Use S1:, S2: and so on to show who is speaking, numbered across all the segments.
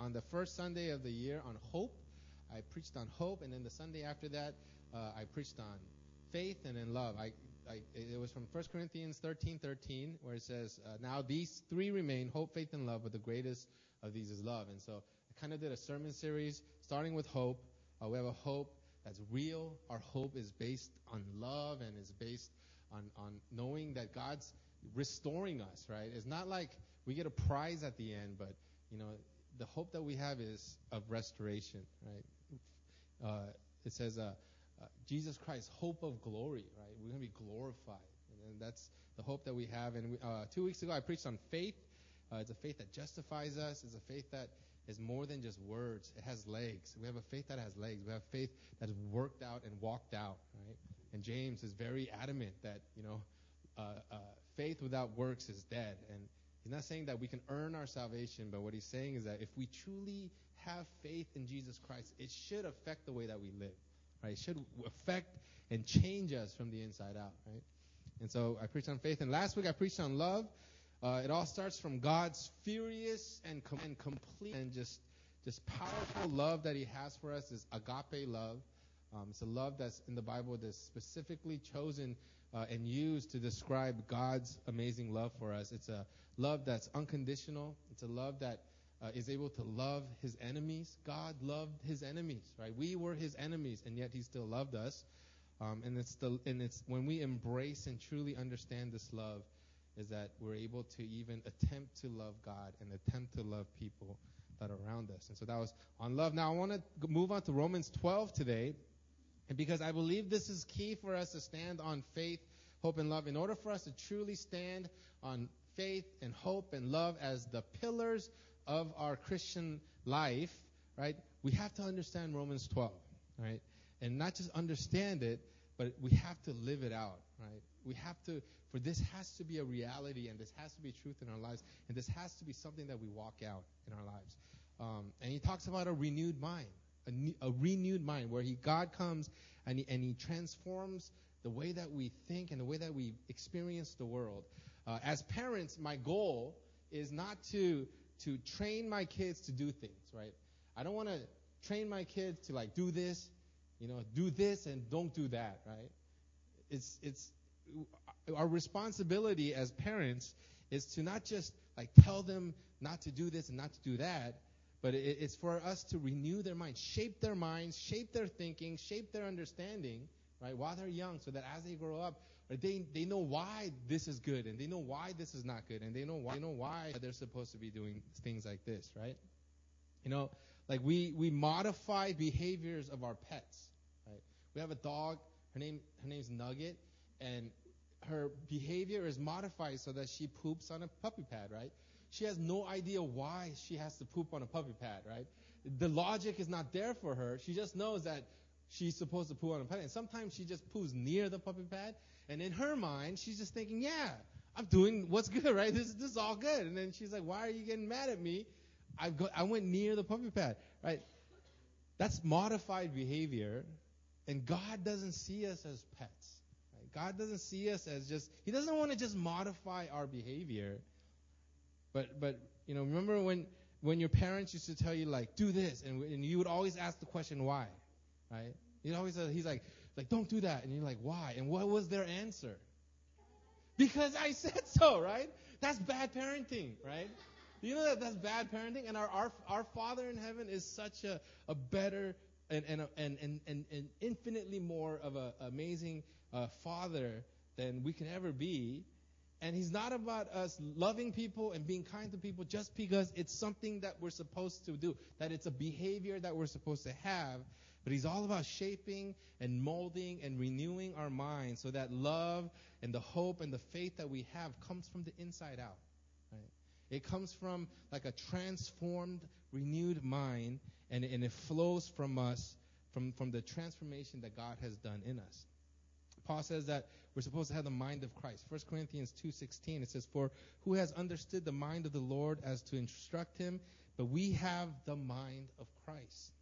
S1: on the first Sunday of the year on hope. I preached on hope, and then the Sunday after that, uh, I preached on faith and in love. I, I, it was from 1 Corinthians 13, 13, where it says, uh, Now these three remain hope, faith, and love, but the greatest of these is love. And so I kind of did a sermon series starting with hope. Uh, we have a hope that's real. Our hope is based on love and is based on, on knowing that God's restoring us, right? It's not like we get a prize at the end, but, you know, the hope that we have is of restoration, right? Uh, it says, uh, uh, Jesus Christ, hope of glory, right? We're going to be glorified. And that's the hope that we have. And we, uh, two weeks ago, I preached on faith. Uh, it's a faith that justifies us. It's a faith that is more than just words. It has legs. We have a faith that has legs. We have faith that is worked out and walked out, right? And James is very adamant that, you know, uh, faith without works is dead. And he's not saying that we can earn our salvation, but what he's saying is that if we truly have faith in Jesus Christ, it should affect the way that we live, right? It should affect and change us from the inside out, right? And so I preached on faith, and last week I preached on love. Uh, it all starts from God's furious and, com- and complete and just just powerful love that He has for us is agape love. Um, it's a love that's in the Bible that's specifically chosen uh, and used to describe God's amazing love for us. It's a love that's unconditional. It's a love that uh, is able to love His enemies. God loved His enemies, right? We were His enemies, and yet He still loved us. Um, and it's the and it's when we embrace and truly understand this love, is that we're able to even attempt to love God and attempt to love people that are around us. And so that was on love. Now I want to move on to Romans 12 today, and because I believe this is key for us to stand on faith, hope, and love. In order for us to truly stand on faith and hope and love as the pillars of our Christian life, right? We have to understand Romans 12, right? And not just understand it, but we have to live it out, right? We have to, for this has to be a reality and this has to be truth in our lives and this has to be something that we walk out in our lives. Um, and he talks about a renewed mind, a, new, a renewed mind where he, God comes and he, and he transforms the way that we think and the way that we experience the world. Uh, as parents, my goal is not to to train my kids to do things, right? I don't want to train my kids to like do this, you know, do this and don't do that, right? It's it's our responsibility as parents is to not just like tell them not to do this and not to do that, but it, it's for us to renew their minds, shape their minds, shape their thinking, shape their understanding, right, while they're young, so that as they grow up, they they know why this is good and they know why this is not good and they know why they know why they're supposed to be doing things like this, right? You know, like we we modify behaviors of our pets, right? We have a dog. Her name her name's Nugget, and her behavior is modified so that she poops on a puppy pad, right? She has no idea why she has to poop on a puppy pad, right? The logic is not there for her. She just knows that she's supposed to poo on a pad. And sometimes she just poos near the puppy pad. And in her mind, she's just thinking, yeah, I'm doing what's good, right? This, this is all good. And then she's like, why are you getting mad at me? I, I went near the puppy pad, right? That's modified behavior. And God doesn't see us as pets. God doesn't see us as just, He doesn't want to just modify our behavior. But, but, you know, remember when, when your parents used to tell you, like, do this, and, and you would always ask the question, why? Right? You'd always, uh, he's like, like, don't do that. And you're like, why? And what was their answer? Because I said so, right? That's bad parenting, right? You know that that's bad parenting? And our, our, our Father in heaven is such a, a better and, and, and, and, and, and infinitely more of an amazing uh, Father than we can ever be. And He's not about us loving people and being kind to people just because it's something that we're supposed to do, that it's a behavior that we're supposed to have. But he's all about shaping and molding and renewing our minds so that love and the hope and the faith that we have comes from the inside out. Right? It comes from like a transformed, renewed mind, and, and it flows from us, from, from the transformation that God has done in us. Paul says that we're supposed to have the mind of Christ. 1 Corinthians 2:16 it says for who has understood the mind of the Lord as to instruct him but we have the mind of Christ.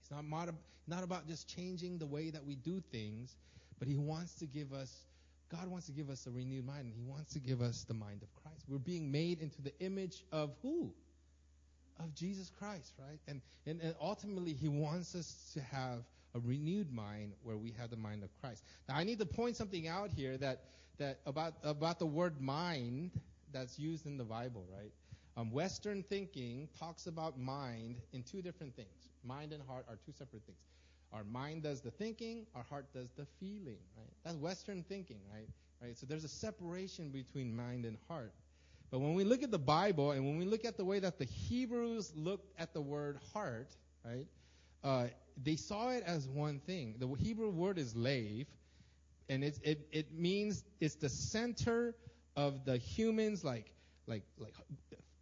S1: It's not, mod- not about just changing the way that we do things, but He wants to give us, God wants to give us a renewed mind, and He wants to give us the mind of Christ. We're being made into the image of who? of Jesus Christ, right? And, and, and ultimately, He wants us to have a renewed mind where we have the mind of Christ. Now, I need to point something out here that, that about, about the word mind that's used in the Bible, right? Um, Western thinking talks about mind in two different things. Mind and heart are two separate things. Our mind does the thinking, our heart does the feeling, right? That's Western thinking, right? Right? So there's a separation between mind and heart. But when we look at the Bible and when we look at the way that the Hebrews looked at the word heart, right? Uh, they saw it as one thing. The Hebrew word is lave, and it, it, it means it's the center of the human's like like like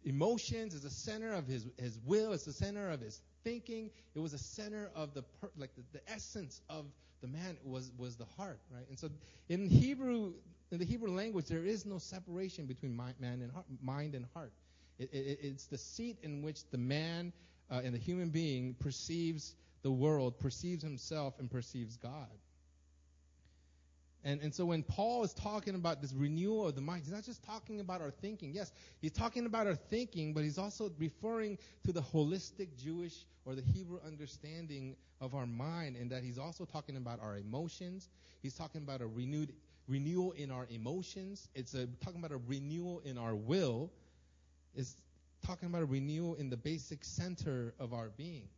S1: emotions. It's the center of his his will. It's the center of his thinking. It was the center of the per, like the, the essence of the man was was the heart, right? And so in Hebrew in the Hebrew language, there is no separation between mind, man and heart, mind and heart. It, it, it's the seat in which the man uh, and the human being perceives the world, perceives himself, and perceives God. And, and so when Paul is talking about this renewal of the mind, he's not just talking about our thinking. Yes, he's talking about our thinking, but he's also referring to the holistic Jewish or the Hebrew understanding of our mind, and that he's also talking about our emotions. He's talking about a renewed renewal in our emotions. It's a, talking about a renewal in our will. It's talking about a renewal in the basic center of our being.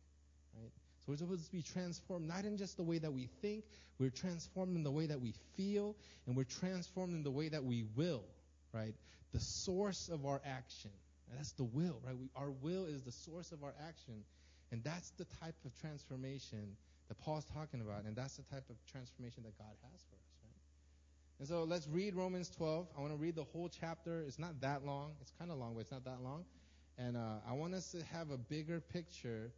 S1: We're supposed to be transformed not in just the way that we think, we're transformed in the way that we feel, and we're transformed in the way that we will. Right? The source of our action. And that's the will, right? We, our will is the source of our action. And that's the type of transformation that Paul's talking about, and that's the type of transformation that God has for us. Right? And so let's read Romans 12. I want to read the whole chapter. It's not that long. It's kind of long, but it's not that long. And uh, I want us to have a bigger picture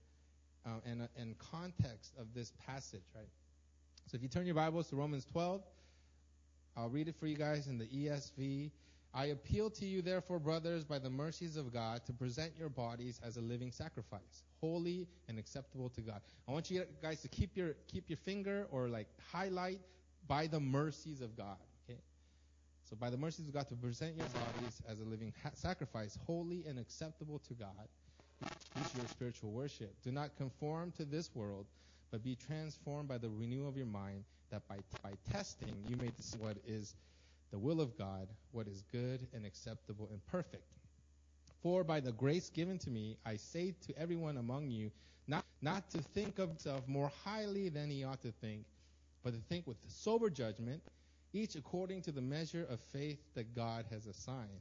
S1: uh, and, and context of this passage, right? So if you turn your Bibles to Romans 12, I'll read it for you guys in the ESV. I appeal to you, therefore, brothers, by the mercies of God, to present your bodies as a living sacrifice, holy and acceptable to God. I want you guys to keep your keep your finger or like highlight by the mercies of God. Okay, so by the mercies of God, to present your bodies as a living ha- sacrifice, holy and acceptable to God, is your spiritual worship. Do not conform to this world, but be transformed by the renewal of your mind, that by, by testing you may discern what is the will of God, what is good and acceptable and perfect. For by the grace given to me, I say to everyone among you, not, not to think of himself more highly than he ought to think, but to think with sober judgment, each according to the measure of faith that God has assigned.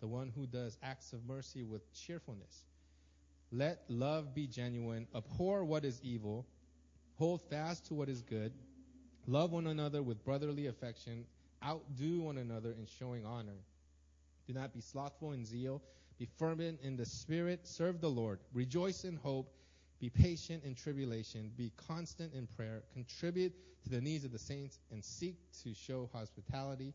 S1: the one who does acts of mercy with cheerfulness. Let love be genuine, abhor what is evil, hold fast to what is good, love one another with brotherly affection, outdo one another in showing honor. Do not be slothful in zeal, be fervent in the spirit, serve the Lord, rejoice in hope, be patient in tribulation, be constant in prayer, contribute to the needs of the saints, and seek to show hospitality.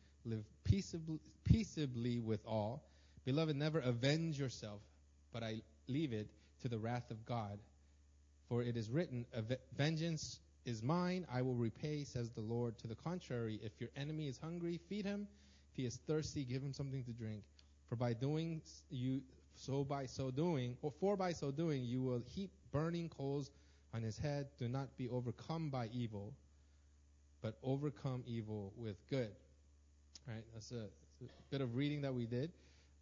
S1: live peaceably, peaceably with all. Beloved, never avenge yourself, but I leave it to the wrath of God. For it is written, Vengeance is mine, I will repay, says the Lord. To the contrary, if your enemy is hungry, feed him. If he is thirsty, give him something to drink. For by doing you so by so doing, or for by so doing, you will heap burning coals on his head. Do not be overcome by evil, but overcome evil with good. Right, that's a, a bit of reading that we did.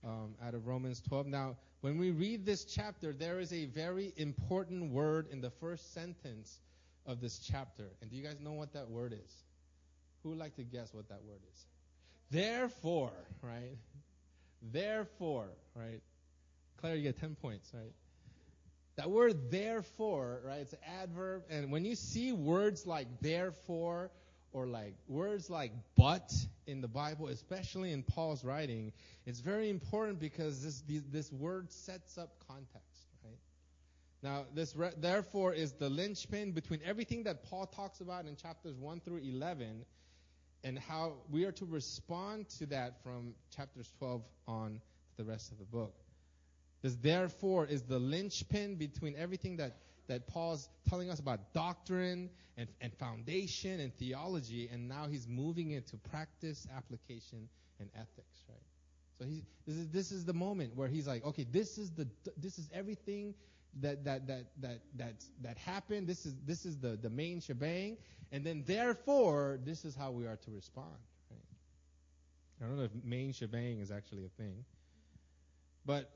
S1: um, out of Romans 12. Now, when we read this chapter, there is a very important word in the first sentence of this chapter. And do you guys know what that word is? Who would like to guess what that word is? Therefore, right? Therefore, right? Claire, you get 10 points, right? That word therefore, right? It's an adverb. And when you see words like therefore or like words like but in the Bible, especially in Paul's writing, it's very important because this, this word sets up context, right? Now, this re- therefore is the linchpin between everything that Paul talks about in chapters 1 through 11 and how we are to respond to that from chapters 12 on to the rest of the book. This therefore is the linchpin between everything that, that Paul's telling us about doctrine and, and foundation and theology, and now he's moving into practice, application, and ethics, right? So this is this is the moment where he's like, okay, this is the this is everything that that that that that that happened. This is this is the the main shebang, and then therefore this is how we are to respond. Right? I don't know if main shebang is actually a thing, but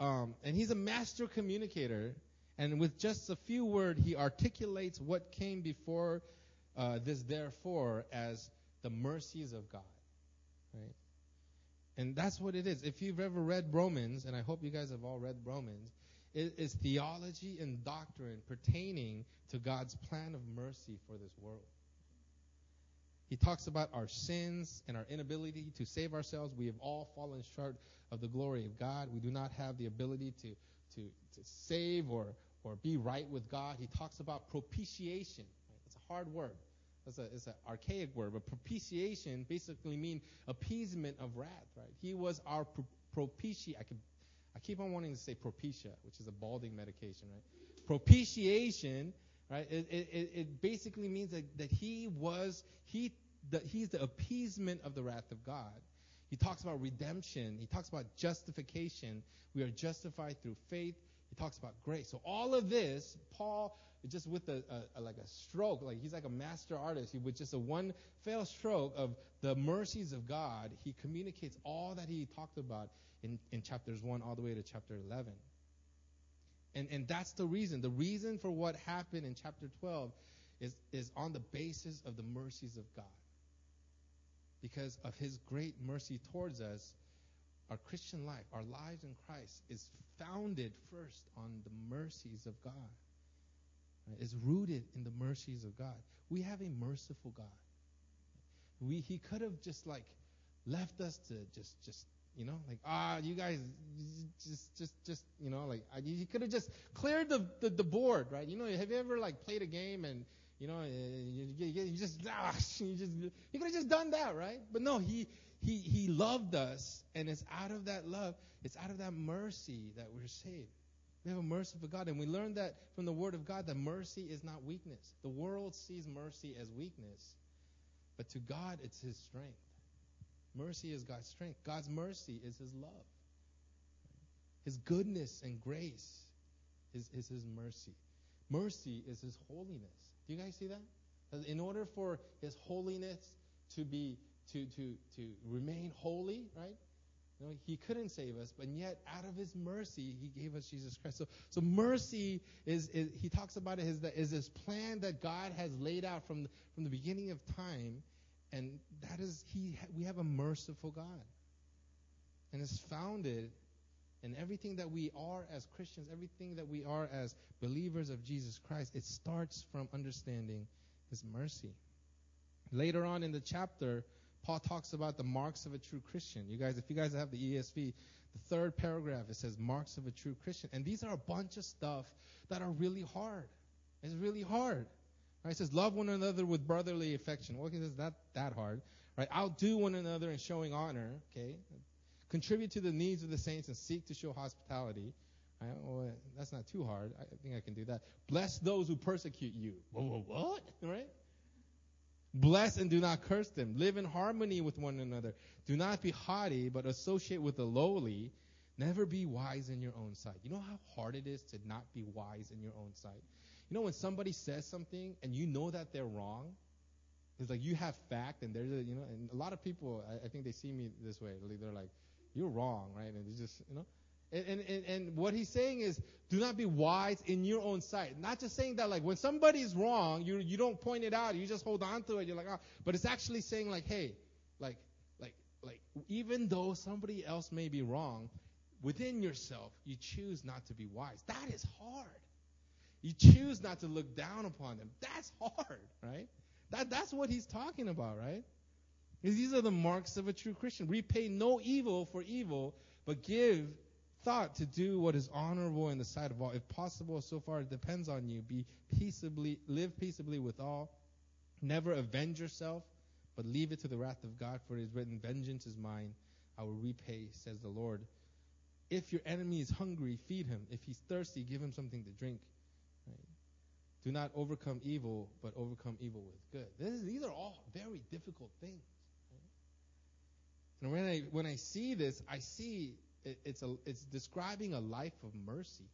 S1: um, and he's a master communicator. And with just a few words, he articulates what came before uh, this therefore as the mercies of God. Right? And that's what it is. If you've ever read Romans, and I hope you guys have all read Romans, it is theology and doctrine pertaining to God's plan of mercy for this world. He talks about our sins and our inability to save ourselves. We have all fallen short of the glory of God. We do not have the ability to, to, to save or, or be right with God. He talks about propitiation. It's a hard word. It's, an archaic word, but propitiation basically means appeasement of wrath, right? He was our pro- propitiation. I, I keep on wanting to say propecia, which is a balding medication, right? Propitiation, right? It, it, it basically means that, that he was, he, he's the appeasement of the wrath of God. He talks about redemption. He talks about justification. We are justified through faith. Talks about grace. So all of this, Paul, just with a, a, a, like a stroke, like he's like a master artist. He with just a one fell stroke of the mercies of God, he communicates all that he talked about in, in chapters one all the way to chapter eleven. And and that's the reason. The reason for what happened in chapter twelve is is on the basis of the mercies of God because of his great mercy towards us, our Christian life, our lives in Christ, is founded first on the mercies of God. Right? Is rooted in the mercies of God. We have a merciful God. We he could have just like left us to just just you know like ah you guys just just just you know like he could have just cleared the, the the board right you know have you ever like played a game and you know, you, you, you just, ah, you just, he could have just done that, right? But no, he, he, he loved us, and it's out of that love, it's out of that mercy that we're saved. We have a merciful God, and we learn that from the Word of God that mercy is not weakness. The world sees mercy as weakness, but to God, it's His strength. Mercy is God's strength. God's mercy is His love. His goodness and grace is, is His mercy. Mercy is His holiness. Do you guys see that? In order for His holiness to be to to to remain holy, right? You know, he couldn't save us, but yet out of his mercy, he gave us Jesus Christ. So, so mercy is, is he talks about it is, that, is this plan that God has laid out from the, from the beginning of time, and that is he. We have a merciful God, and it's founded and everything that we are as Christians, everything that we are as believers of Jesus Christ, it starts from understanding His mercy. Later on in the chapter, Paul talks about the marks of a true Christian. You guys, if you guys have the ESV, the third paragraph, it says marks of a true Christian. And these are a bunch of stuff that are really hard. It's really hard. Right? It says, love one another with brotherly affection. Well, it's not that hard. Right? Outdo one another in showing honor. Okay? Contribute to the needs of the saints and seek to show hospitality. Right? Well, that's not too hard. I think I can do that. Bless those who persecute you. Whoa, what? Right? Bless and do not curse them. Live in harmony with one another. Do not be haughty, but associate with the lowly. Never be wise in your own sight. You know how hard it is to not be wise in your own sight? You know when somebody says something and you know that they're wrong? It's like you have fact and there's a, you know, and a lot of people, I, I think they see me this way. They're like, you're wrong, right? And it's just, you know. And, and, and, what he's saying is, do not be wise in your own sight. Not just saying that, like, when somebody's wrong, you, you don't point it out, you just hold on to it, you're like, oh. But it's actually saying, like, hey, like, like, like, even though somebody else may be wrong, within yourself, you choose not to be wise. That is hard. You choose not to look down upon them. That's hard, right? That, that's what he's talking about, right? These are the marks of a true Christian. Repay no evil for evil, but give thought to do what is honorable in the sight of all. If possible, so far it depends on you, be peaceably, live peaceably with all. Never avenge yourself, but leave it to the wrath of God, for it is written, Vengeance is mine, I will repay, says the Lord. If your enemy is hungry, feed him. If he's thirsty, give him something to drink. Right? Do not overcome evil, but overcome evil with good. Is, these are all very difficult things. And when I when I see this, I see it, it's a it's describing a life of mercy.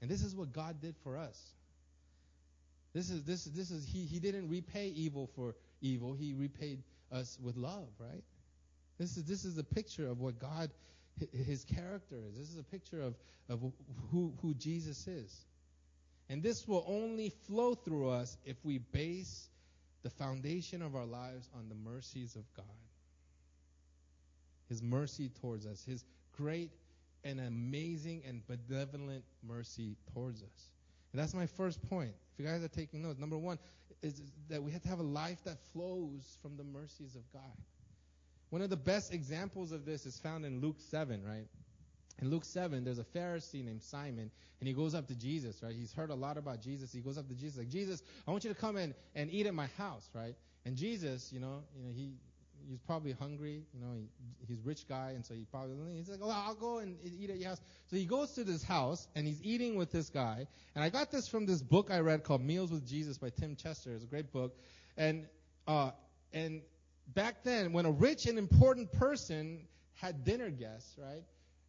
S1: And this is what God did for us. This is this this is he he didn't repay evil for evil. He repaid us with love, right? This is this is a picture of what God his character is. This is a picture of, of who, who Jesus is. And this will only flow through us if we base the foundation of our lives on the mercies of God. His mercy towards us, His great and amazing and benevolent mercy towards us. And that's my first point. If you guys are taking notes, number one is that we have to have a life that flows from the mercies of God. One of the best examples of this is found in Luke 7, right? In Luke 7, there's a Pharisee named Simon, and he goes up to Jesus, right? He's heard a lot about Jesus. He goes up to Jesus, like, Jesus, I want you to come in and eat at my house, right? And Jesus, you know, you know, he he's probably hungry, you know, he, he's rich guy, and so he probably he's like, well, I'll go and eat at your house. So he goes to this house, and he's eating with this guy. And I got this from this book I read called Meals with Jesus by Tim Chester. It's a great book, and uh, and back then, when a rich and important person had dinner guests, right?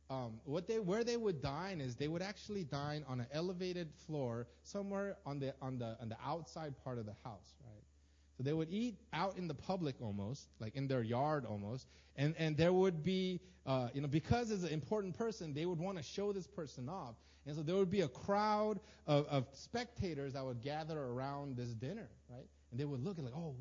S1: Um, what they where they would dine is they would actually dine on an elevated floor somewhere on the on the on the outside part of the house? So they would eat out in the public almost, like in their yard almost, and and there would be, uh, you know, because as an important person, they would want to show this person off, and so there would be a crowd of, of spectators that would gather around this dinner, right? and they would look at like, oh,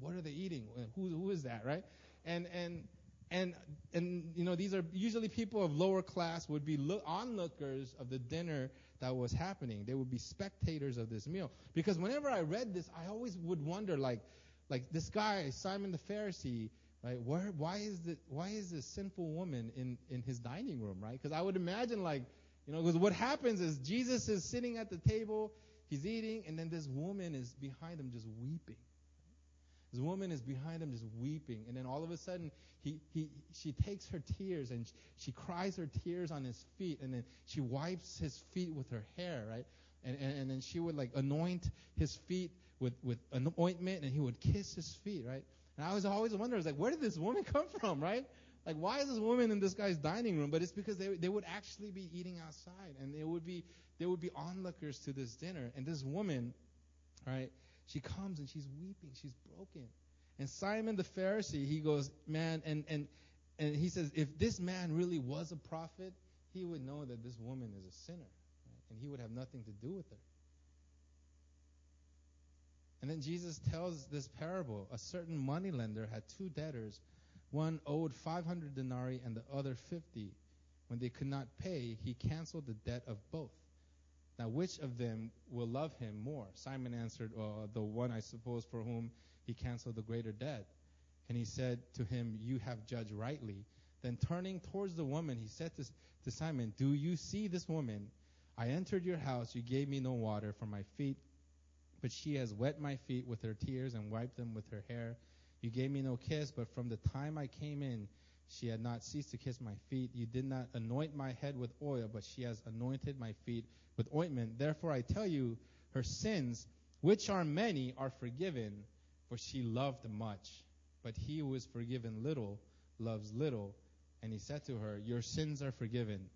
S1: what are they eating? Who who is that, right? And and and and you know these are usually people of lower class would be look, onlookers of the dinner that was happening. They would be spectators of this meal because whenever I read this, I always would wonder like like this guy Simon the Pharisee, right? Where why is the why is this sinful woman in in his dining room, right? Because I would imagine like you know because what happens is Jesus is sitting at the table He's eating, and then this woman is behind him just weeping. This woman is behind him just weeping, and then all of a sudden, he, he, she takes her tears and she cries her tears on his feet, and then she wipes his feet with her hair, right? And, and, and then she would like anoint his feet with, with an ointment, and he would kiss his feet, right? And I was always wondering, like, where did this woman come from, right? Like, why is this woman in this guy's dining room? But it's because they, they would actually be eating outside, and it would be there would be onlookers to this dinner. And this woman, right, she comes and she's weeping, she's broken. And Simon the Pharisee, he goes, man, and and and he says, if this man really was a prophet, he would know that this woman is a sinner, right? and he would have nothing to do with her. And then Jesus tells this parable: a certain moneylender had two debtors. One owed 500 denarii and the other 50. When they could not pay, he canceled the debt of both. Now, which of them will love him more? Simon answered, uh, The one, I suppose, for whom he canceled the greater debt. And he said to him, You have judged rightly. Then turning towards the woman, he said to, to Simon, Do you see this woman? I entered your house. You gave me no water for my feet, but she has wet my feet with her tears and wiped them with her hair. You gave me no kiss, but from the time I came in, she had not ceased to kiss my feet. You did not anoint my head with oil, but she has anointed my feet with ointment. Therefore I tell you, her sins, which are many, are forgiven, for she loved much. But he who is forgiven little loves little. And he said to her, Your sins are forgiven.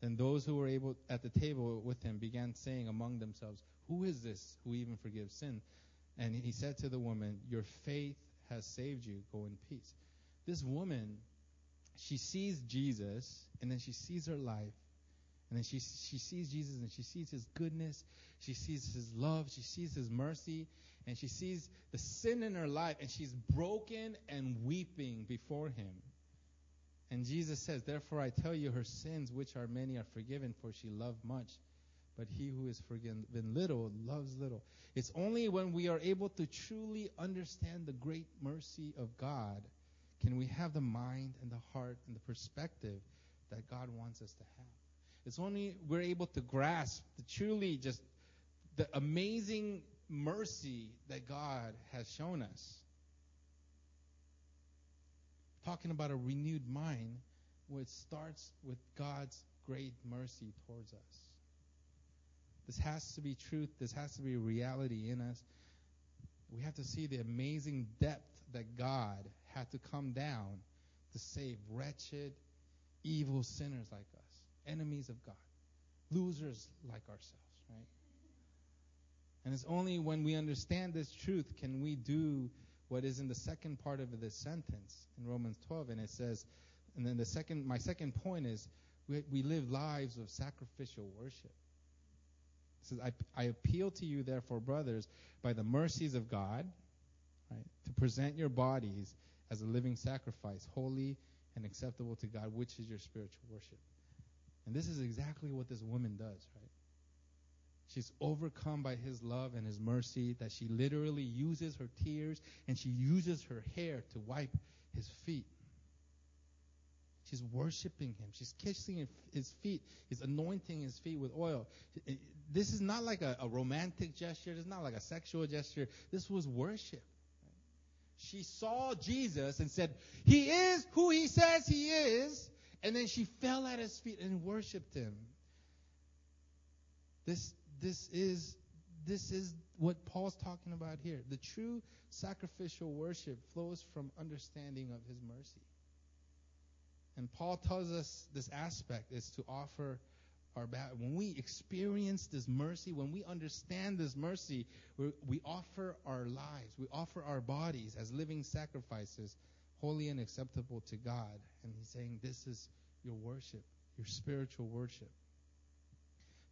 S1: Then those who were able at the table with him began saying among themselves, Who is this who even forgives sin? And he said to the woman, Your faith has saved you. Go in peace. This woman,
S2: she sees Jesus, and then she sees her life, and then she she sees Jesus, and she sees His goodness, she sees His love, she sees His mercy, and she sees the sin in her life, and she's broken and weeping before Him. And Jesus says, Therefore I tell you, her sins, which are many, are forgiven, for she loved much. But he who is forgiven little loves little. It's only when we are able to truly understand the great mercy of God can we have the mind and the heart and the perspective that God wants us to have. It's only we're able to grasp the truly just the amazing mercy that God has shown us. Talking about a renewed mind, it starts with God's great mercy towards us. This has to be truth. This has to be reality in us. We have to see the amazing depth that God had to come down to save wretched, evil sinners like us, enemies of God, losers like ourselves, right? And it's only when we understand this truth can we do what is in the second part of this sentence in Romans 12, and it says, and then the second, my second point is, we, we live lives of sacrificial worship. It says, I, I appeal to you, therefore, brothers, by the mercies of God, right, to present your bodies as a living sacrifice, holy and acceptable to God, which is your spiritual worship. And this is exactly what this woman does, right? She's overcome by his love and his mercy that she literally uses her tears and she uses her hair to wipe his feet. She's worshiping him. She's kissing his feet. He's anointing his feet with oil. This is not like a, a romantic gesture. Is not like a sexual gesture. This was worship she saw Jesus and said, He is who He says He is. And then she fell at His feet and worshiped Him. This, this is, this is what Paul's talking about here. The true sacrificial worship flows from understanding of His mercy. And Paul tells us this aspect is to offer When we experience this mercy, when we understand this mercy, we offer our lives, we offer our bodies as living sacrifices, holy and acceptable to God. And he's saying this is your worship, your spiritual worship.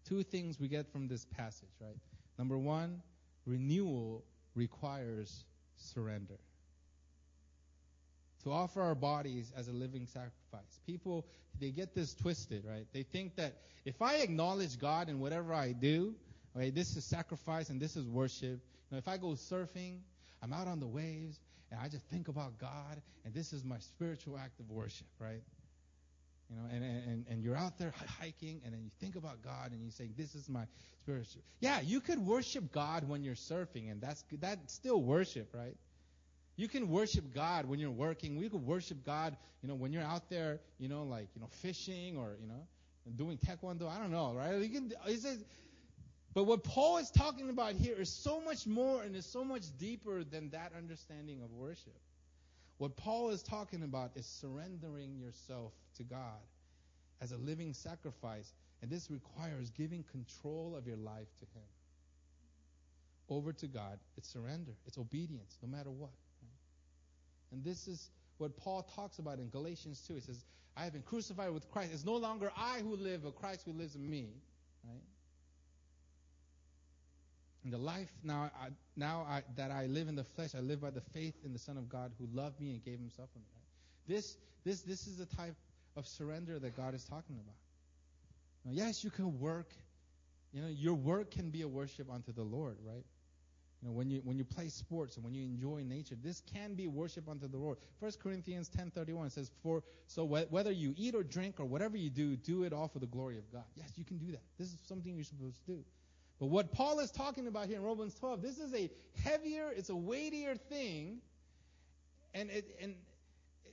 S2: Two things we get from this passage, right? Number one, renewal requires surrender to offer our bodies as a living sacrifice. People, they get this twisted, right? They think that if I acknowledge God in whatever I do, okay, this is sacrifice and this is worship. You know, if I go surfing, I'm out on the waves and I just think about God and this is my spiritual act of worship, right? You know, and, and, and you're out there hiking and then you think about God and you say, this is my spiritual. Yeah, you could worship God when you're surfing and that's, that's still worship, right? You can worship God when you're working. We could worship God, you know, when you're out there, you know, like, you know, fishing or, you know, doing taekwondo. I don't know, right? You can, but what Paul is talking about here is so much more and is so much deeper than that understanding of worship. What Paul is talking about is surrendering yourself to God as a living sacrifice. And this requires giving control of your life to Him. Over to God, it's surrender, it's obedience, no matter what. And this is what Paul talks about in Galatians 2. He says, I have been crucified with Christ. It's no longer I who live, but Christ who lives in me. Right? In the life now, I, now I, that I live in the flesh, I live by the faith in the Son of God who loved me and gave himself for me. Right? This, this, this is the type of surrender that God is talking about. Now, yes, you can work. You know, your work can be a worship unto the Lord, right? You know, when you when you play sports and when you enjoy nature, this can be worship unto the Lord. 1 Corinthians 10:31 says, "For so wh- whether you eat or drink or whatever you do, do it all for the glory of God." Yes, you can do that. This is something you're supposed to do. But what Paul is talking about here in Romans 12, this is a heavier, it's a weightier thing, and it and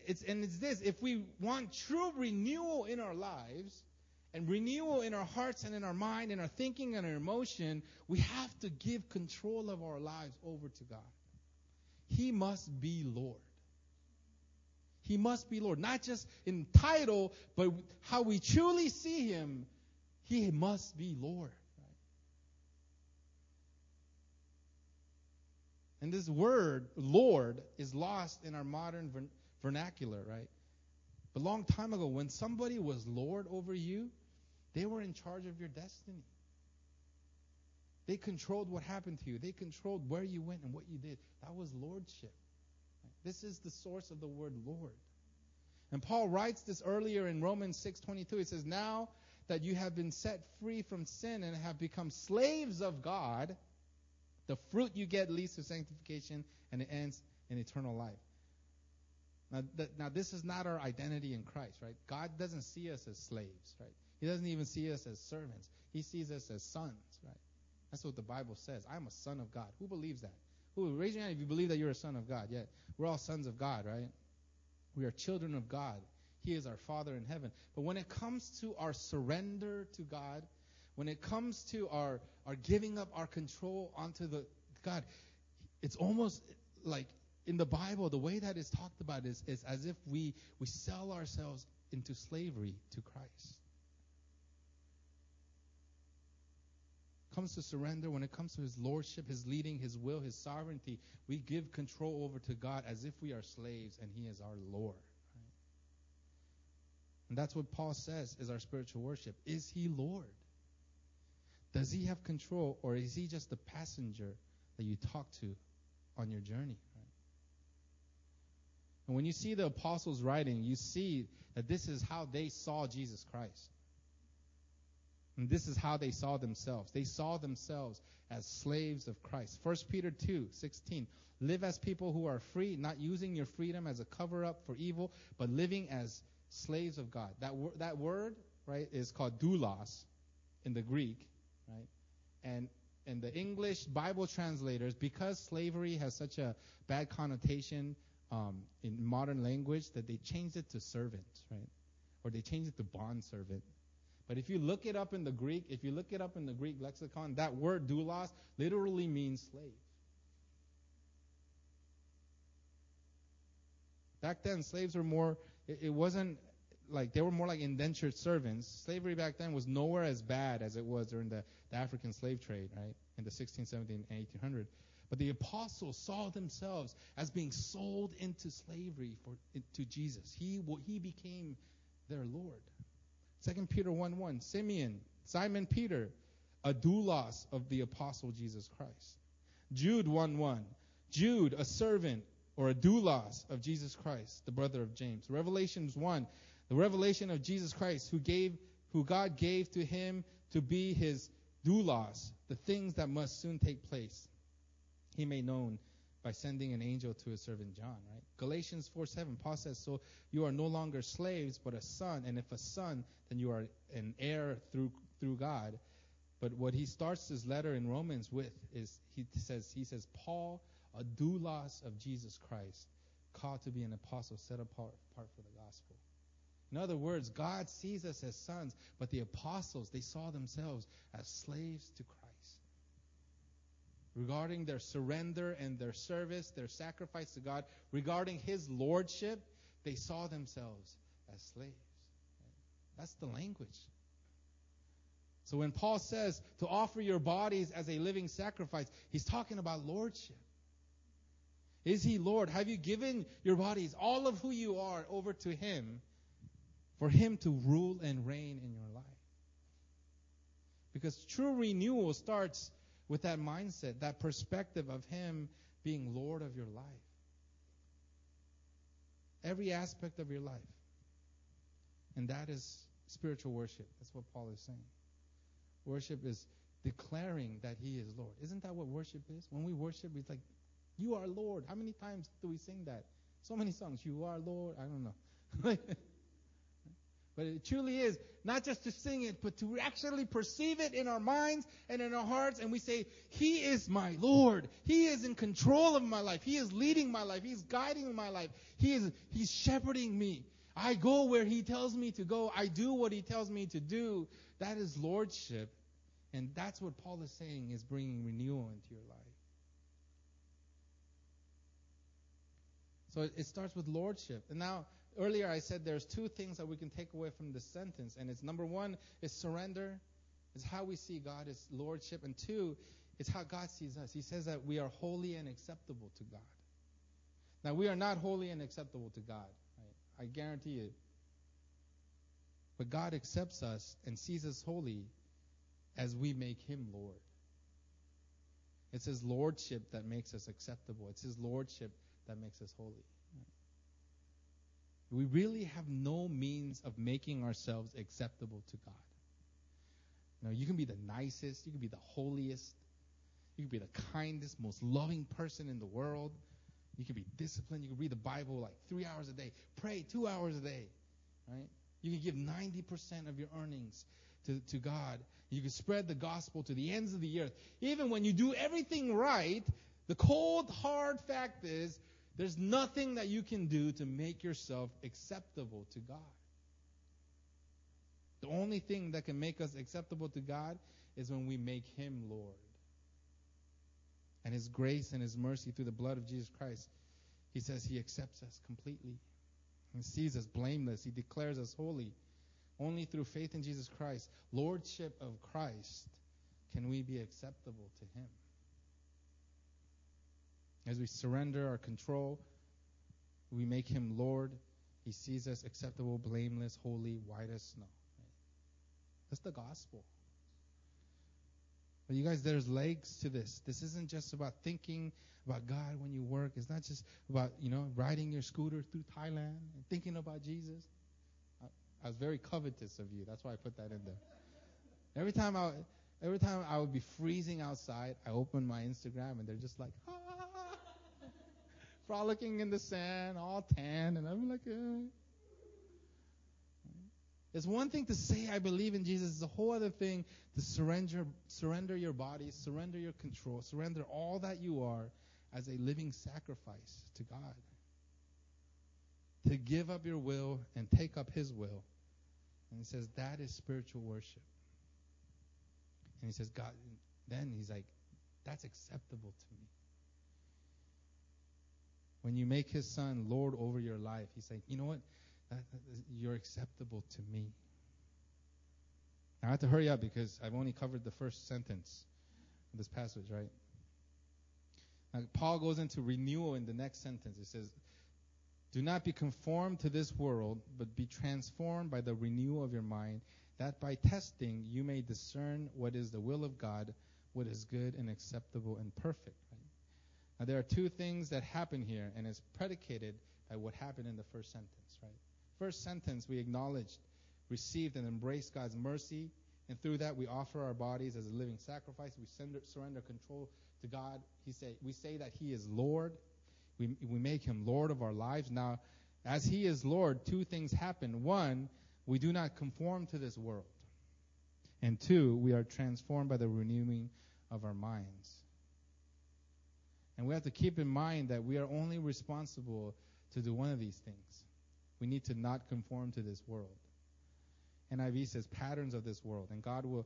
S2: it's and it's this: if we want true renewal in our lives, and renewal in our hearts and in our mind, and our thinking and our emotion, we have to give control of our lives over to God. He must be Lord. He must be Lord. Not just in title, but how we truly see Him. He must be Lord. Right? And this word, Lord, is lost in our modern vernacular, right? But long time ago, when somebody was Lord over you, they were in charge of your destiny. They controlled what happened to you. They controlled where you went and what you did. That was lordship. This is the source of the word Lord. And Paul writes this earlier in Romans 6:22. He says, "Now that you have been set free from sin and have become slaves of God, the fruit you get leads to sanctification and it ends in eternal life." Now, th- now this is not our identity in Christ, right? God doesn't see us as slaves, right? He doesn't even see us as servants. He sees us as sons, right? That's what the Bible says. I'm a son of God. Who believes that? Who raise your hand if you believe that you're a son of God? Yeah, we're all sons of God, right? We are children of God. He is our Father in heaven. But when it comes to our surrender to God, when it comes to our our giving up our control onto the God, it's almost like in the Bible, the way that is talked about is, is as if we we sell ourselves into slavery to Christ. Comes to surrender, when it comes to His lordship, His leading, His will, His sovereignty, we give control over to God as if we are slaves and He is our Lord. Right? And that's what Paul says is our spiritual worship. Is He Lord? Does He have control, or is He just the passenger that you talk to on your journey? And when you see the apostles writing, you see that this is how they saw Jesus Christ. And this is how they saw themselves. They saw themselves as slaves of Christ. 1 Peter 2, 16. Live as people who are free, not using your freedom as a cover up for evil, but living as slaves of God. That, wor- that word, right, is called doulos in the Greek, right? And in the English Bible translators, because slavery has such a bad connotation um, in modern language, that they changed it to servant, right? Or they changed it to bond servant. But if you look it up in the Greek, if you look it up in the Greek lexicon, that word doulos literally means slave. Back then, slaves were more, it, it wasn't like, they were more like indentured servants. Slavery back then was nowhere as bad as it was during the, the African slave trade, right? In the 16, 17, and 1800. But the apostles saw themselves as being sold into slavery for to Jesus. He he became their Lord. 2 Peter 1 1. Simeon, Simon Peter, a doulos of the apostle Jesus Christ. Jude 1 1. Jude, a servant or a doulos of Jesus Christ, the brother of James. Revelations 1. The revelation of Jesus Christ, who gave, who God gave to him to be his doulos, the things that must soon take place. He made known by sending an angel to his servant John, right? Galatians 4 7, Paul says, So you are no longer slaves, but a son, and if a son, then you are an heir through through God. But what he starts his letter in Romans with is he says he says, Paul, a doulos of Jesus Christ, called to be an apostle, set apart, apart for the gospel. In other words, God sees us as sons, but the apostles, they saw themselves as slaves to Christ regarding their surrender and their service, their sacrifice to God, regarding His lordship, they saw themselves as slaves. That's the language. So when Paul says to offer your bodies as a living sacrifice, he's talking about lordship. Is he Lord? Have you given your bodies, all of who you are, over to him for him to rule and reign in your life? Because true renewal starts with that mindset, that perspective of Him being Lord of your life. Every aspect of your life. And that is spiritual worship. That's what Paul is saying. Worship is declaring that He is Lord. Isn't that what worship is? When we worship, it's like, You are Lord. How many times do we sing that? So many songs. You are Lord. I don't know. But it truly is not just to sing it, but to actually perceive it in our minds and in our hearts. And we say, He is my Lord. He is in control of my life. He is leading my life. He's guiding my life. He is, He's shepherding me. I go where He tells me to go. I do what He tells me to do. That is Lordship. And that's what Paul is saying is bringing renewal into your life. So it starts with Lordship. And now, earlier I said there's two things that we can take away from this sentence, and it's number one is surrender, is how we see God as lordship, and two, it's how God sees us. He says that we are holy and acceptable to God. Now we are not holy and acceptable to God. Right? I guarantee you, But God accepts us and sees us holy as we make him Lord. It's his lordship that makes us acceptable. It's his lordship that makes us holy. We really have no means of making ourselves acceptable to God. You know, you can be the nicest, you can be the holiest, you can be the kindest, most loving person in the world. You can be disciplined. You can read the Bible like three hours a day, pray two hours a day, right? You can give 90% of your earnings to, to God. You can spread the gospel to the ends of the earth. Even when you do everything right, the cold, hard fact is there's nothing that you can do to make yourself acceptable to God. The only thing that can make us acceptable to God is when we make Him Lord. And His grace and His mercy through the blood of Jesus Christ, He says He accepts us completely. He sees us blameless. He declares us holy. Only through faith in Jesus Christ, Lordship of Christ, can we be acceptable to Him. As we surrender our control, we make Him Lord. He sees us acceptable, blameless, holy, white as snow. That's the gospel. But you guys, there's legs to this. This isn't just about thinking about God when you work. It's not just about, you know, riding your scooter through Thailand and thinking about Jesus. I, I was very covetous of you. That's why I put that in there. Every time I, every time I would be freezing outside, I open my Instagram and they're just like, ah, frolicking in the sand, all tan, and I'm like, eh. It's one thing to say I believe in Jesus. It's a whole other thing to surrender surrender your body, surrender your control, surrender all that you are as a living sacrifice to God. To give up your will and take up his will. And he says that is spiritual worship. And he says, God then he's like, that's acceptable to me. When you make his son Lord over your life, he's saying, you know what? you're acceptable to me. Now I have to hurry up because I've only covered the first sentence of this passage, right? Now, Paul goes into renewal in the next sentence. It says, Do not be conformed to this world, but be transformed by the renewal of your mind, that by testing you may discern what is the will of God, what is good and acceptable and perfect. Now, there are two things that happen here, and it's predicated by what happened in the first sentence, right? First sentence, we acknowledged, received, and embraced God's mercy. And through that, we offer our bodies as a living sacrifice. We surrender, surrender control to God. He say, we say that He is Lord. We, we make Him Lord of our lives. Now, as He is Lord, two things happen. One, we do not conform to this world. And two, we are transformed by the renewing of our minds. And we have to keep in mind that we are only responsible to do one of these things. We need to not conform to this world. NIV says patterns of this world, and God will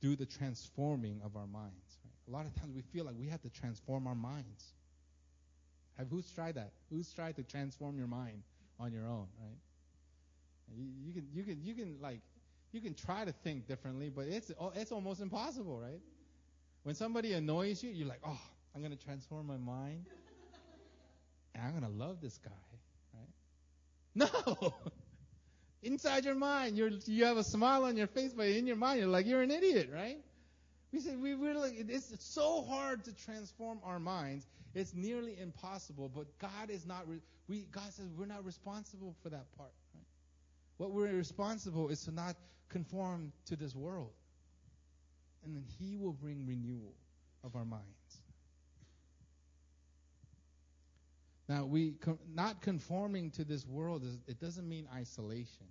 S2: do the transforming of our minds. Right? A lot of times we feel like we have to transform our minds. Have who's tried that? Who's tried to transform your mind on your own, right? You, you can you can you can like you can try to think differently, but it's it's almost impossible, right? When somebody annoys you, you're like, oh, I'm gonna transform my mind, and I'm gonna love this guy. Right? No. Inside your mind, you're, you have a smile on your face, but in your mind, you're like, you're an idiot, right? We say we really, it's so hard to transform our minds. It's nearly impossible, but God is not, we, God says we're not responsible for that part, right? What we're responsible is to not conform to this world. And then He will bring renewal of our minds. Now, we not conforming to this world, it doesn't mean isolation.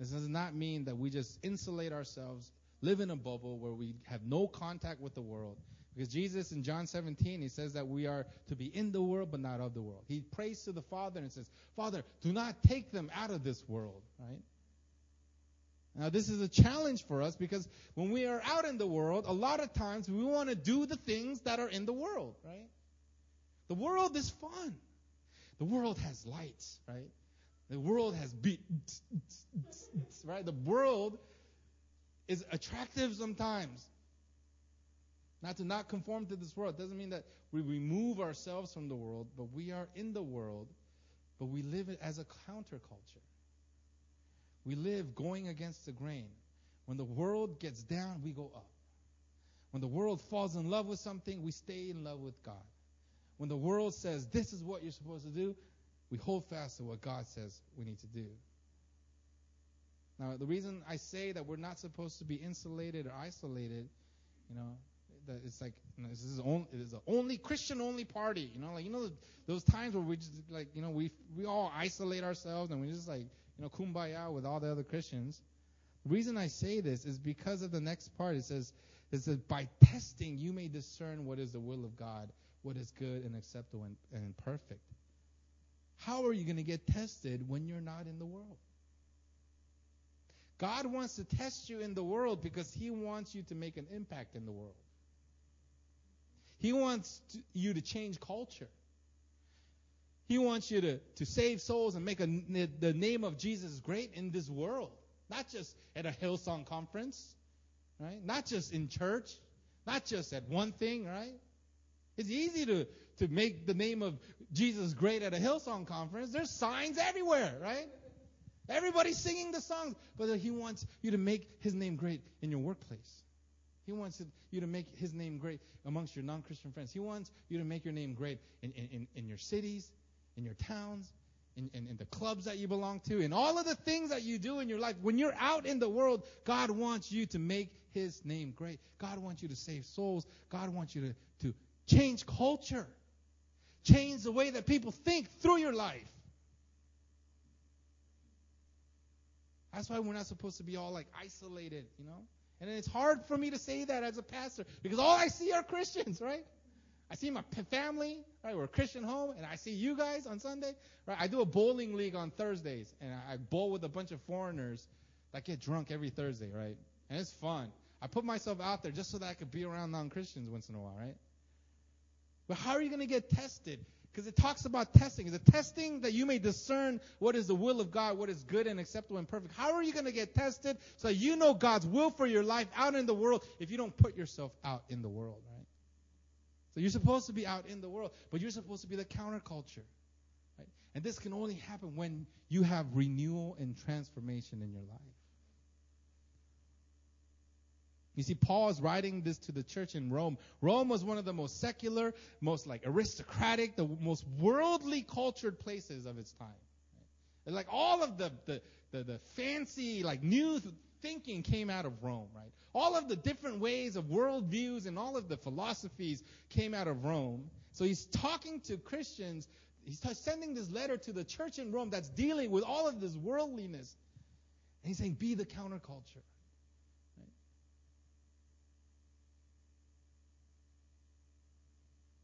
S2: This does not mean that we just insulate ourselves, live in a bubble where we have no contact with the world. Because Jesus in John 17, he says that we are to be in the world but not of the world. He prays to the Father and says, Father, do not take them out of this world, right? Now, this is a challenge for us because when we are out in the world, a lot of times we want to do the things that are in the world, right? The world is fun. The world has lights, right? The world has beat, right? The world is attractive sometimes. Not to not conform to this world doesn't mean that we remove ourselves from the world, but we are in the world, but we live as a counterculture. We live going against the grain. When the world gets down, we go up. When the world falls in love with something, we stay in love with God. When the world says, this is what you're supposed to do, we hold fast to what God says we need to do. Now, the reason I say that we're not supposed to be insulated or isolated, you know, that it's like you know, this is only it is the only Christian only party, you know, like you know those times where we just like you know we we all isolate ourselves and we just like you know kumbaya with all the other Christians. The reason I say this is because of the next part. It says it says by testing you may discern what is the will of God, what is good and acceptable and, and perfect. How are you going to get tested when you're not in the world? God wants to test you in the world because He wants you to make an impact in the world. He wants to, you to change culture. He wants you to, to save souls and make a, the name of Jesus great in this world. Not just at a Hillsong conference, right? Not just in church, not just at one thing, right? It's easy to, to make the name of Jesus great at a Hillsong conference. There's signs everywhere, right? Everybody's singing the songs, but he wants you to make his name great in your workplace. He wants you to make his name great amongst your non Christian friends. He wants you to make your name great in, in, in your cities, in your towns, in, in, in, the clubs that you belong to, in all of the things that you do in your life. When you're out in the world, God wants you to make his name great. God wants you to save souls. God wants you to, to change culture, change the way that people think through your life. That's why we're not supposed to be all like isolated, you know? And it's hard for me to say that as a pastor because all I see are Christians, right? I see my family, right? We're a Christian home, and I see you guys on Sunday, right? I do a bowling league on Thursdays, and I bowl with a bunch of foreigners that get drunk every Thursday, right? And it's fun. I put myself out there just so that I could be around non-Christians once in a while, right? But how are you going to get tested? Because it talks about testing. Is it testing that you may discern what is the will of God, what is good and acceptable and perfect? How are you going to get tested so you know God's will for your life out in the world if you don't put yourself out in the world, right? So you're supposed to be out in the world, but you're supposed to be the counterculture. Right? And this can only happen when you have renewal and transformation in your life. You see, Paul is writing this to the church in Rome. Rome was one of the most secular, most like aristocratic, the most worldly cultured places of its time. Like all of the, the, the, the fancy, like new thinking came out of Rome, right? All of the different ways of worldviews and all of the philosophies came out of Rome. So he's talking to Christians. He's sending this letter to the church in Rome that's dealing with all of this worldliness. And he's saying, be the counterculture.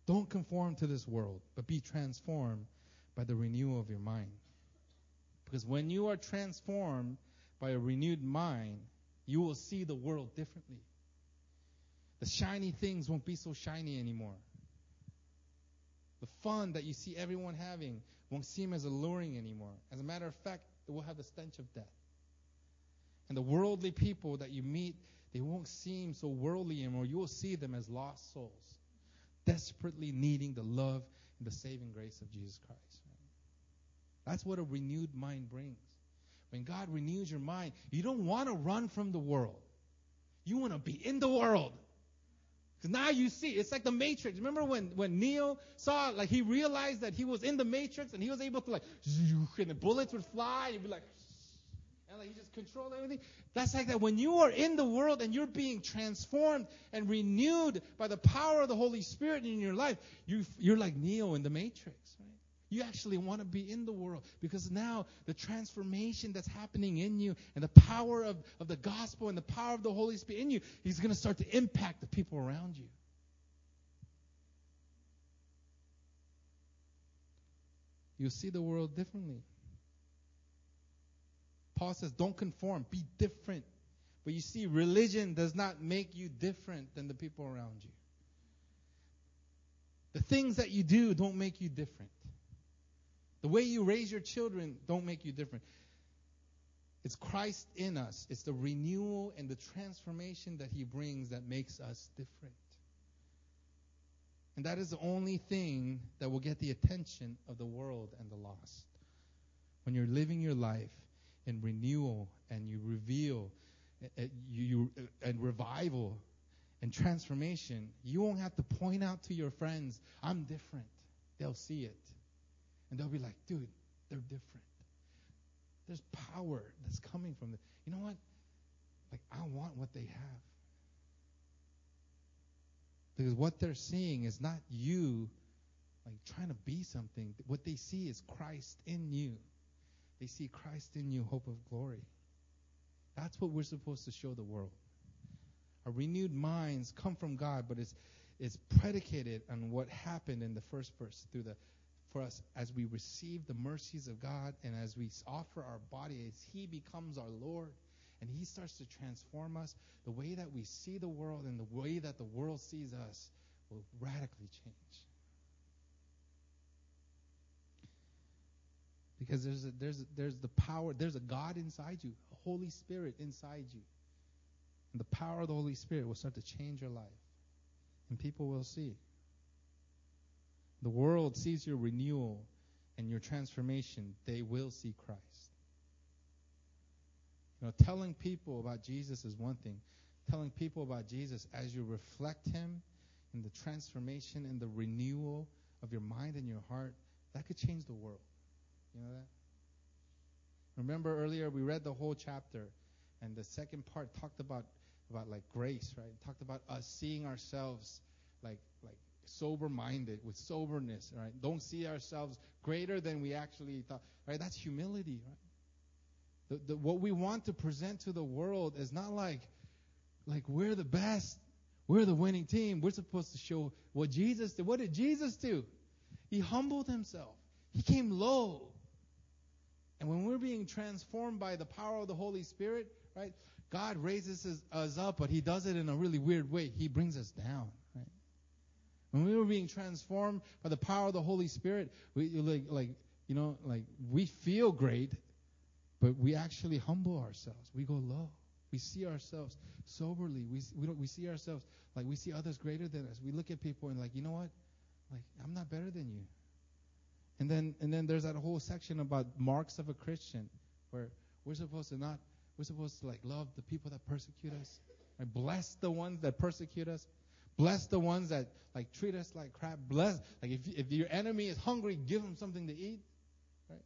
S2: Don't conform to this world, but be transformed by the renewal of your mind. Because when you are transformed by a renewed mind, you will see the world differently. The shiny things won't be so shiny anymore. The fun that you see everyone having won't seem as alluring anymore. As a matter of fact, it will have the stench of death. And the worldly people that you meet, they won't seem so worldly anymore. You will see them as lost souls desperately needing the love and the saving grace of Jesus Christ. Right? That's what a renewed mind brings. When God renews your mind, you don't want to run from the world. You want to be in the world. Because now you see, it's like the Matrix. Remember when, when Neo saw, like, he realized that he was in the Matrix and he was able to, like, and the bullets would fly, and he'd be like, like he just controlled everything. That's like that. When you are in the world and you're being transformed and renewed by the power of the Holy Spirit in your life, you, you're like Neo in the Matrix, right? You actually want to be in the world because now the transformation that's happening in you and the power of, of the gospel and the power of the Holy Spirit in you, He's going to start to impact the people around you. You'll see the world differently. Paul says, don't conform, be different. But you see, religion does not make you different than the people around you. The things that you do don't make you different. The way you raise your children don't make you different. It's Christ in us. It's the renewal and the transformation that he brings that makes us different. And that is the only thing that will get the attention of the world and the lost. When you're living your life in renewal and you reveal uh, you, and revival and transformation, you won't have to point out to your friends, I'm different. They'll see it. And they'll be like, dude, they're different. There's power that's coming from it. You know what? Like, I want what they have. Because what they're seeing is not you like trying to be something. What they see is Christ in you. They see Christ in you, hope of glory. That's what we're supposed to show the world. Our renewed minds come from God, but it's it's predicated on what happened in the first verse through the for us as we receive the mercies of God and as we offer our body as He becomes our Lord and He starts to transform us, the way that we see the world and the way that the world sees us will radically change. Because there's a, there's a, there's the power, there's a God inside you, a Holy Spirit inside you. And the power of the Holy Spirit will start to change your life. And people will see. The world sees your renewal and your transformation, they will see Christ. You know, telling people about Jesus is one thing. Telling people about Jesus as you reflect Him in the transformation and the renewal of your mind and your heart, that could change the world. You know that? Remember earlier we read the whole chapter, and the second part talked about about like grace, right? It talked about us seeing ourselves like like sober minded with soberness, right? Don't see ourselves greater than we actually thought, right? That's humility, right? The, the, what we want to present to the world is not like like we're the best, we're the winning team. We're supposed to show what Jesus did. What did Jesus do? He humbled himself. He came low. And when we're being transformed by the power of the Holy Spirit, right? God raises us up, but He does it in a really weird way. He brings us down, right? When we were being transformed by the power of the Holy Spirit, we like, like you know, like we feel great, but we actually humble ourselves. We go low. We see ourselves soberly. We we don't we see ourselves like we see others greater than us. We look at people and like, you know what? Like I'm not better than you. And then and then there's that whole section about marks of a Christian where we're supposed to not we're supposed to like love the people that persecute us. Right? Bless the ones that persecute us. Bless the ones that like treat us like crap. Bless like if if your enemy is hungry, give him something to eat. Right?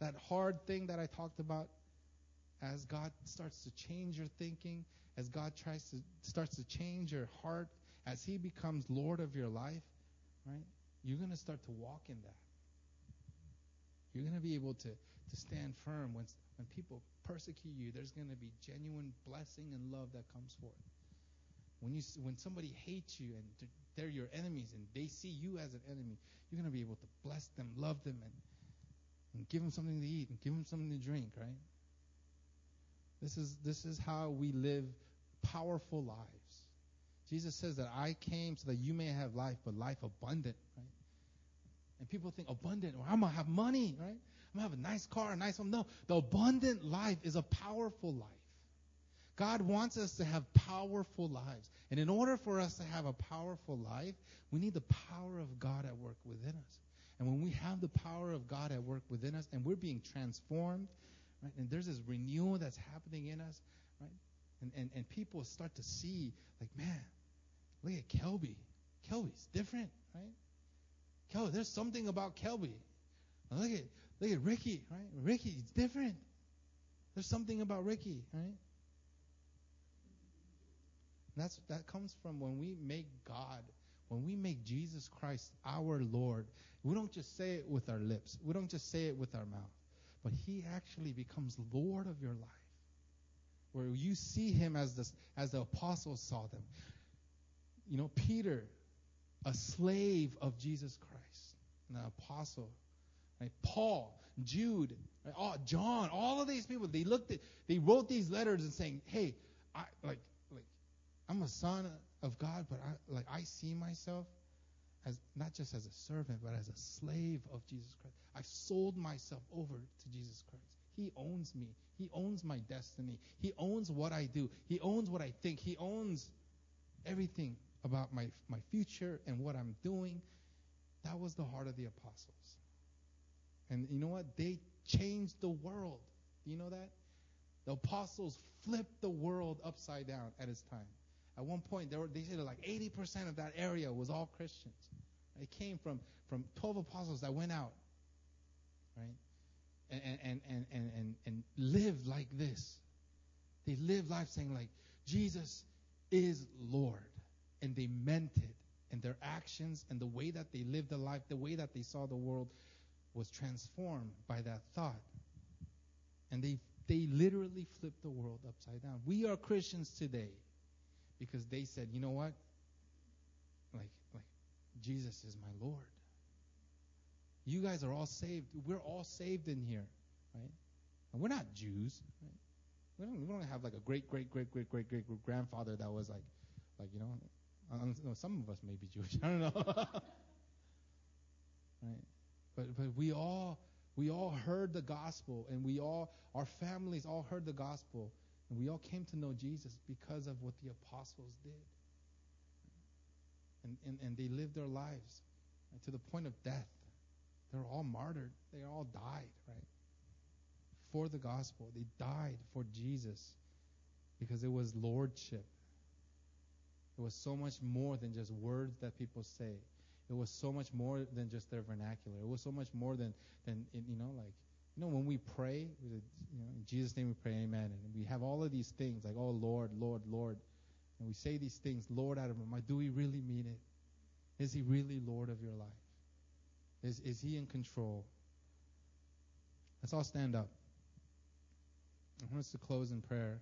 S2: That hard thing that I talked about as God starts to change your thinking, as God tries to starts to change your heart, as he becomes Lord of your life, right? You're going to start to walk in that. You're going to be able to, to stand firm when, when people persecute you. There's going to be genuine blessing and love that comes forth. When you when somebody hates you and they're your enemies and they see you as an enemy, you're going to be able to bless them, love them, and, and give them something to eat and give them something to drink, right? This is this is how we live powerful lives. Jesus says that I came so that you may have life, but life abundant? And people think abundant, or I'm gonna have money, right? I'm gonna have a nice car, a nice home. No, the abundant life is a powerful life. God wants us to have powerful lives. And in order for us to have a powerful life, we need the power of God at work within us. And when we have the power of God at work within us and we're being transformed, right, and there's this renewal that's happening in us, right? And, and, and people start to see, like, man, look at Kelby. Kelby's different, right? Kelby, there's something about Kelby. look at look at Ricky, right? Ricky's different. There's something about Ricky, right? And that's that comes from when we make God, when we make Jesus Christ our Lord. We don't just say it with our lips. We don't just say it with our mouth. But he actually becomes Lord of your life. Where you see him as the as the apostles saw them. You know, Peter, a slave of Jesus Christ, an apostle. Right? Paul, Jude, right? oh, John, all of these people, they looked at, they wrote these letters and saying, hey, I, like, like, I'm a son of God, but I, like, I see myself as not just as a servant, but as a slave of Jesus Christ. I've sold myself over to Jesus Christ. He owns me. He owns my destiny. He owns what I do. He owns what I think. He owns everything about my, my future and what I'm doing. That was the heart of the apostles. And you know what? They changed the world. Do you know that? The apostles flipped the world upside down at his time. At one point, they, were, they said like 80% of that area was all Christians. It came from, from 12 apostles that went out, right? And, and, and, and, and, and lived like this. They lived life saying like, Jesus is Lord. And they meant it. And their actions and the way that they lived their life, the way that they saw the world was transformed by that thought. And they, they literally flipped the world upside down. We are Christians today because they said, you know what? Like, like, Jesus is my Lord. You guys are all saved. We're all saved in here, right? And we're not Jews, right? We don't, we don't have like a great, great, great, great, great, great grandfather that was like, like you know, Uh, no, some of us may be Jewish. I don't know, right? But but we all we all heard the gospel, and we all our families all heard the gospel, and we all came to know Jesus because of what the apostles did. And and, and they lived their lives right, to the point of death. They're all martyred. They all died, right? for the gospel. They died for Jesus because it was lordship. It was so much more than just words that people say. It was so much more than just their vernacular. It was so much more than than you know like you know when we pray, you know in Jesus' name we pray, Amen, and we have all of these things like oh Lord, Lord, Lord, and we say these things, Lord, out of mouth. Do we really mean it? Is He really Lord of your life? Is is He in control? Let's all stand up. I want us to close in prayer.